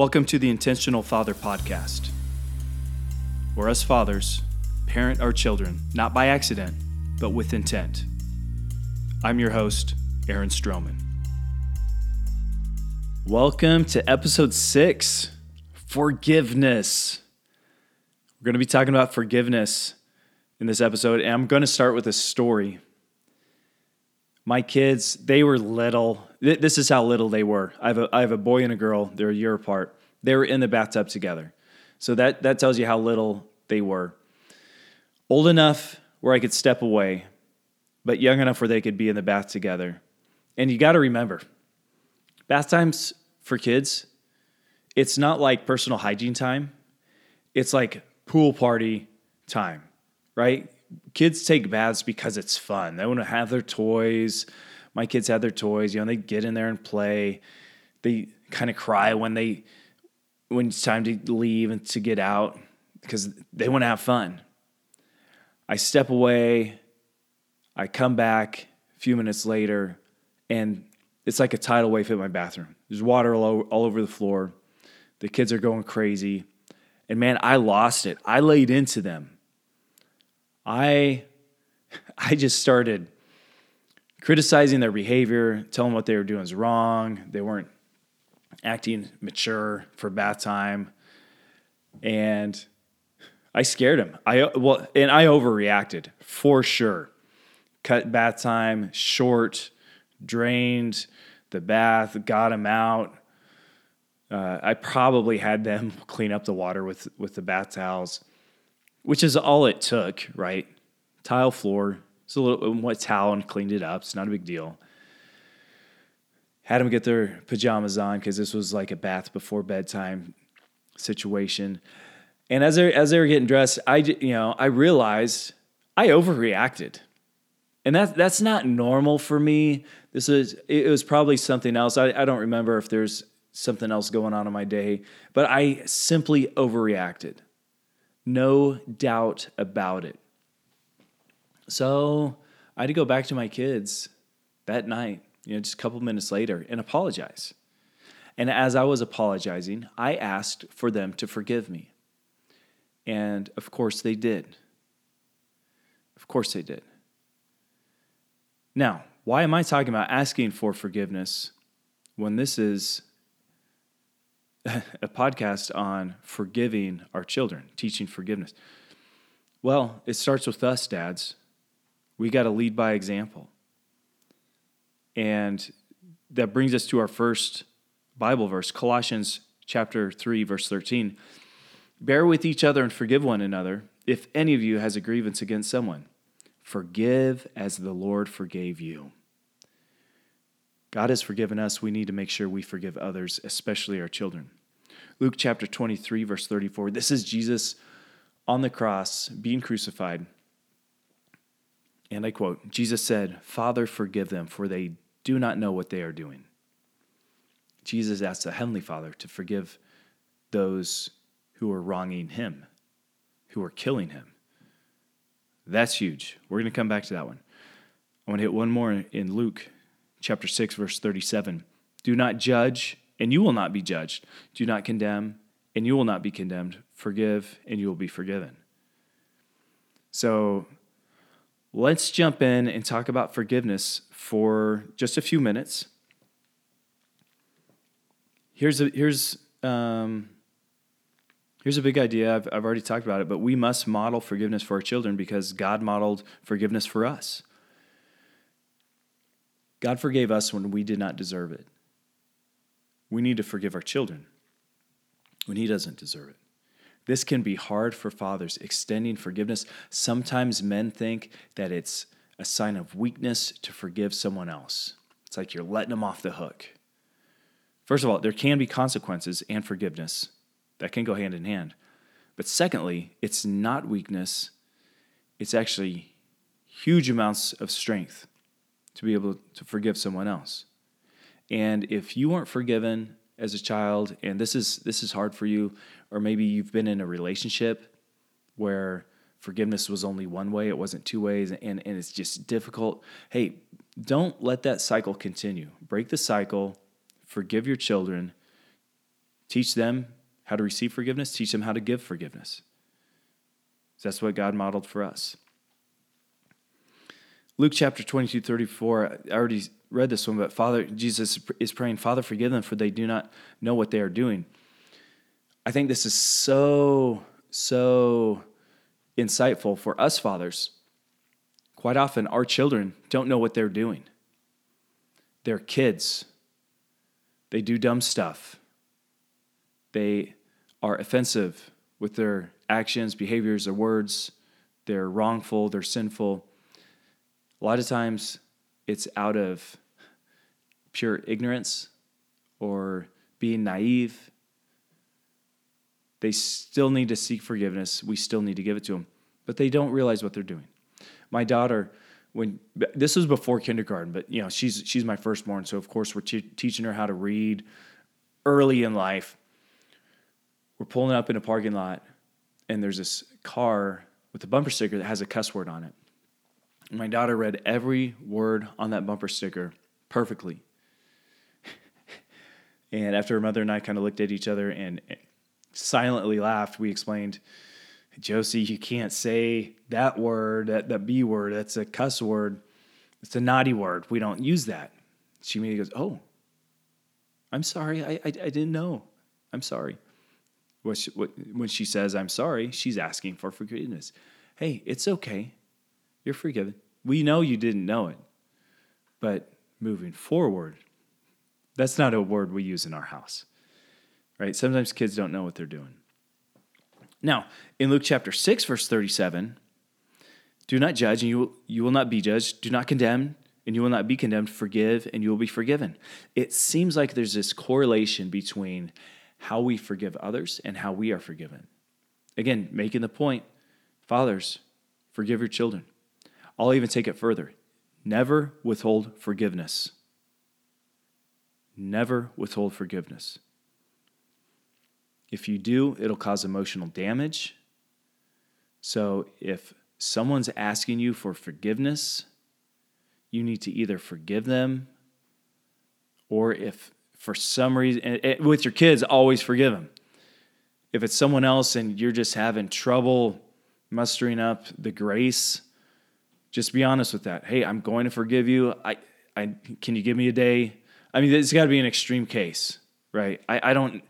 Welcome to the Intentional Father Podcast, where us fathers parent our children not by accident, but with intent. I'm your host, Aaron Stroman. Welcome to episode six Forgiveness. We're going to be talking about forgiveness in this episode, and I'm going to start with a story. My kids, they were little. This is how little they were. I have a, I have a boy and a girl. They're a year apart. They were in the bathtub together. So that, that tells you how little they were. Old enough where I could step away, but young enough where they could be in the bath together. And you got to remember, bath times for kids, it's not like personal hygiene time. It's like pool party time, right? Kids take baths because it's fun. They want to have their toys. My kids have their toys, you know, they get in there and play. They kind of cry when they when it's time to leave and to get out because they want to have fun. I step away, I come back a few minutes later, and it's like a tidal wave hit my bathroom. There's water all, all over the floor. The kids are going crazy. And man, I lost it. I laid into them. I I just started criticizing their behavior, telling what they were doing is wrong. They weren't acting mature for bath time. And I scared him. I well, and I overreacted for sure. Cut bath time short, drained the bath, got him out. Uh, I probably had them clean up the water with with the bath towels, which is all it took, right? Tile floor, it's a little um, wet towel and cleaned it up. It's not a big deal. Had them get their pajamas on because this was like a bath before bedtime situation. And as they as they were getting dressed, I you know I realized I overreacted, and that that's not normal for me. This is it was probably something else. I, I don't remember if there's something else going on in my day, but I simply overreacted. No doubt about it. So I had to go back to my kids that night, you know, just a couple minutes later and apologize. And as I was apologizing, I asked for them to forgive me. And of course they did. Of course they did. Now, why am I talking about asking for forgiveness when this is a podcast on forgiving our children, teaching forgiveness? Well, it starts with us, dads. We got to lead by example. And that brings us to our first Bible verse, Colossians chapter 3 verse 13. Bear with each other and forgive one another if any of you has a grievance against someone. Forgive as the Lord forgave you. God has forgiven us. We need to make sure we forgive others, especially our children. Luke chapter 23, verse 34. This is Jesus on the cross being crucified. And I quote Jesus said, Father, forgive them, for they do not know what they are doing. Jesus asked the Heavenly Father to forgive those who are wronging him, who are killing him. That's huge. We're going to come back to that one. I want to hit one more in Luke chapter 6, verse 37. Do not judge, and you will not be judged. Do not condemn, and you will not be condemned. Forgive, and you will be forgiven. So let's jump in and talk about forgiveness for just a few minutes. Here's a, here's um, Here's a big idea. I've, I've already talked about it, but we must model forgiveness for our children because God modeled forgiveness for us. God forgave us when we did not deserve it. We need to forgive our children when He doesn't deserve it. This can be hard for fathers, extending forgiveness. Sometimes men think that it's a sign of weakness to forgive someone else. It's like you're letting them off the hook. First of all, there can be consequences and forgiveness that can go hand in hand. But secondly, it's not weakness, it's actually huge amounts of strength to be able to forgive someone else. And if you weren't forgiven as a child and this is this is hard for you or maybe you've been in a relationship where forgiveness was only one way, it wasn't two ways and and it's just difficult, hey, don't let that cycle continue. Break the cycle, forgive your children Teach them how to receive forgiveness, teach them how to give forgiveness. That's what God modeled for us. Luke chapter 22, 34, I already read this one, but Father, Jesus is praying, Father, forgive them, for they do not know what they are doing. I think this is so, so insightful for us fathers. Quite often, our children don't know what they're doing. They're kids. They do dumb stuff. They are offensive with their actions, behaviors, or words. They're wrongful, they're sinful. A lot of times it's out of pure ignorance or being naive. They still need to seek forgiveness. We still need to give it to them, but they don't realize what they're doing. My daughter, when this was before kindergarten, but you know she's she's my firstborn, so of course we're te- teaching her how to read early in life. We're pulling up in a parking lot, and there's this car with a bumper sticker that has a cuss word on it. My daughter read every word on that bumper sticker perfectly. and after her mother and I kind of looked at each other and eh, silently laughed, we explained, Josie, you can't say that word, that, that B word, that's a cuss word. It's a naughty word. We don't use that. She immediately goes, Oh, I'm sorry. I, I, I didn't know. I'm sorry. When she, when she says, I'm sorry, she's asking for forgiveness. Hey, it's okay. You're forgiven. We know you didn't know it. But moving forward, that's not a word we use in our house, right? Sometimes kids don't know what they're doing. Now, in Luke chapter 6, verse 37, do not judge and you will, you will not be judged. Do not condemn and you will not be condemned. Forgive and you will be forgiven. It seems like there's this correlation between how we forgive others and how we are forgiven. Again, making the point, fathers, forgive your children. I'll even take it further. Never withhold forgiveness. Never withhold forgiveness. If you do, it'll cause emotional damage. So if someone's asking you for forgiveness, you need to either forgive them or if for some reason, eh, eh, with your kids, always forgive them. If it's someone else and you're just having trouble mustering up the grace, just be honest with that. Hey, I'm going to forgive you. I, I can you give me a day? I mean, it's got to be an extreme case, right? I, I don't,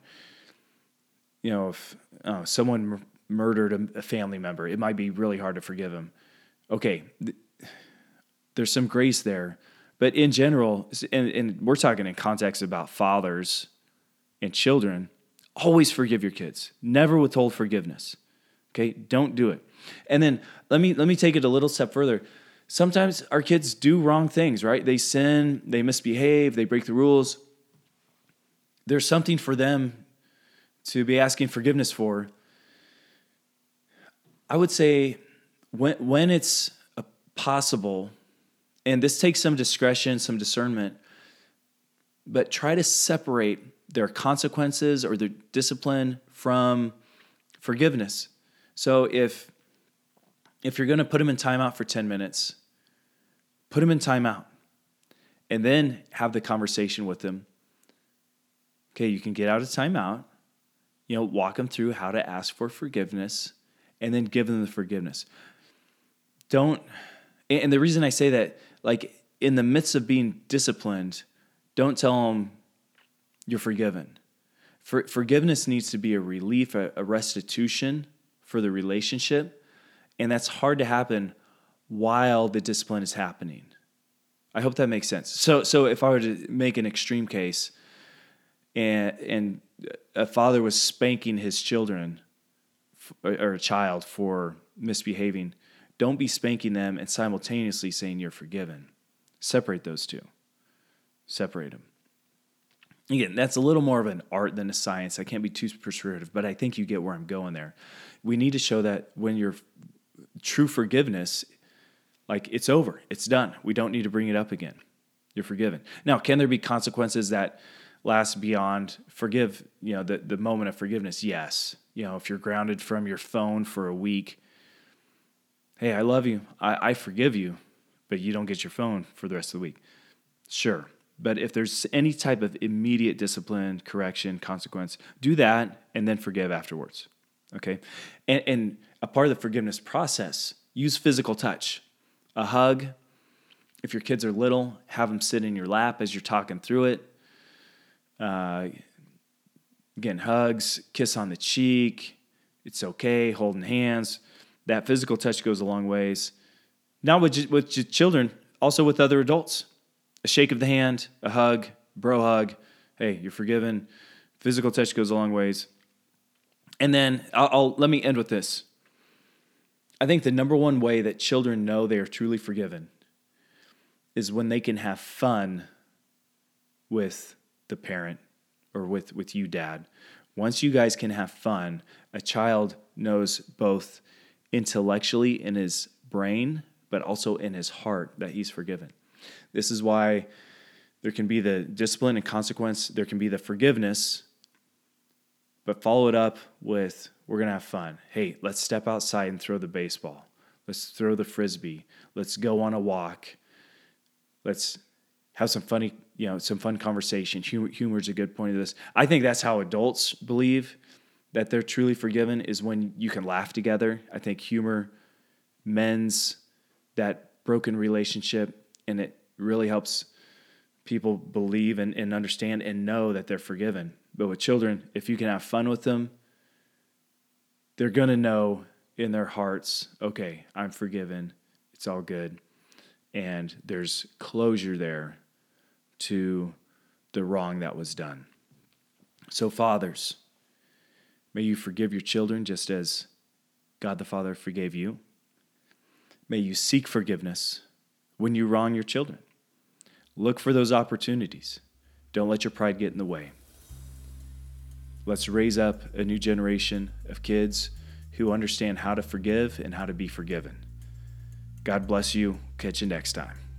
you know, if oh, someone m- murdered a, a, family member, it might be really hard to forgive him. Okay, th- there's some grace there, but in general, and, and we're talking in context about fathers and children. Always forgive your kids. Never withhold forgiveness. Okay, don't do it. And then let me let me take it a little step further. Sometimes our kids do wrong things, right? They sin, they misbehave, they break the rules. There's something for them to be asking forgiveness for. I would say when when it's possible, and this takes some discretion, some discernment, but try to separate their consequences or their discipline from forgiveness. So if if you're going to put them in timeout for 10 minutes, put them in timeout and then have the conversation with them. Okay, you can get out of timeout, you know, walk them through how to ask for forgiveness and then give them the forgiveness. Don't, and the reason I say that, like in the midst of being disciplined, don't tell them you're forgiven. For, forgiveness needs to be a relief, a, a restitution for the relationship. And that's hard to happen while the discipline is happening. I hope that makes sense. So, so if I were to make an extreme case, and and a father was spanking his children or a child for misbehaving, don't be spanking them and simultaneously saying you're forgiven. Separate those two. Separate them. Again, that's a little more of an art than a science. I can't be too prescriptive, but I think you get where I'm going there. We need to show that when you're true forgiveness, like it's over, it's done. We don't need to bring it up again. You're forgiven. Now, can there be consequences that last beyond forgive, you know, the, the moment of forgiveness? Yes. You know, if you're grounded from your phone for a week, hey, I love you. I, I forgive you, but you don't get your phone for the rest of the week. Sure. But if there's any type of immediate discipline, correction, consequence, do that and then forgive afterwards. Okay. And, and a part of the forgiveness process, use physical touch. A hug. If your kids are little, have them sit in your lap as you're talking through it. Uh, again, hugs, kiss on the cheek. It's okay, holding hands. That physical touch goes a long ways. Not with, with children, also with other adults. A shake of the hand, a hug, bro hug. Hey, you're forgiven. Physical touch goes a long ways. And then I'll, I'll let me end with this. I think the number one way that children know they are truly forgiven is when they can have fun with the parent or with, with you, dad. Once you guys can have fun, a child knows both intellectually in his brain, but also in his heart that he's forgiven. This is why there can be the discipline and consequence, there can be the forgiveness, but follow it up with we're going to have fun. Hey, let's step outside and throw the baseball. Let's throw the frisbee. Let's go on a walk. Let's have some funny, you know, some fun conversation. Humor, is a good point of this. I think that's how adults believe that they're truly forgiven is when you can laugh together. I think humor mends that broken relationship and it really helps people believe and, and understand and know that they're forgiven. But with children, if you can have fun with them, they're going to know in their hearts, okay, I'm forgiven. It's all good. And there's closure there to the wrong that was done. So, fathers, may you forgive your children just as God the Father forgave you. May you seek forgiveness when you wrong your children. Look for those opportunities. Don't let your pride get in the way. Let's raise up a new generation of kids who understand how to forgive and how to be forgiven. God bless you. Catch you next time.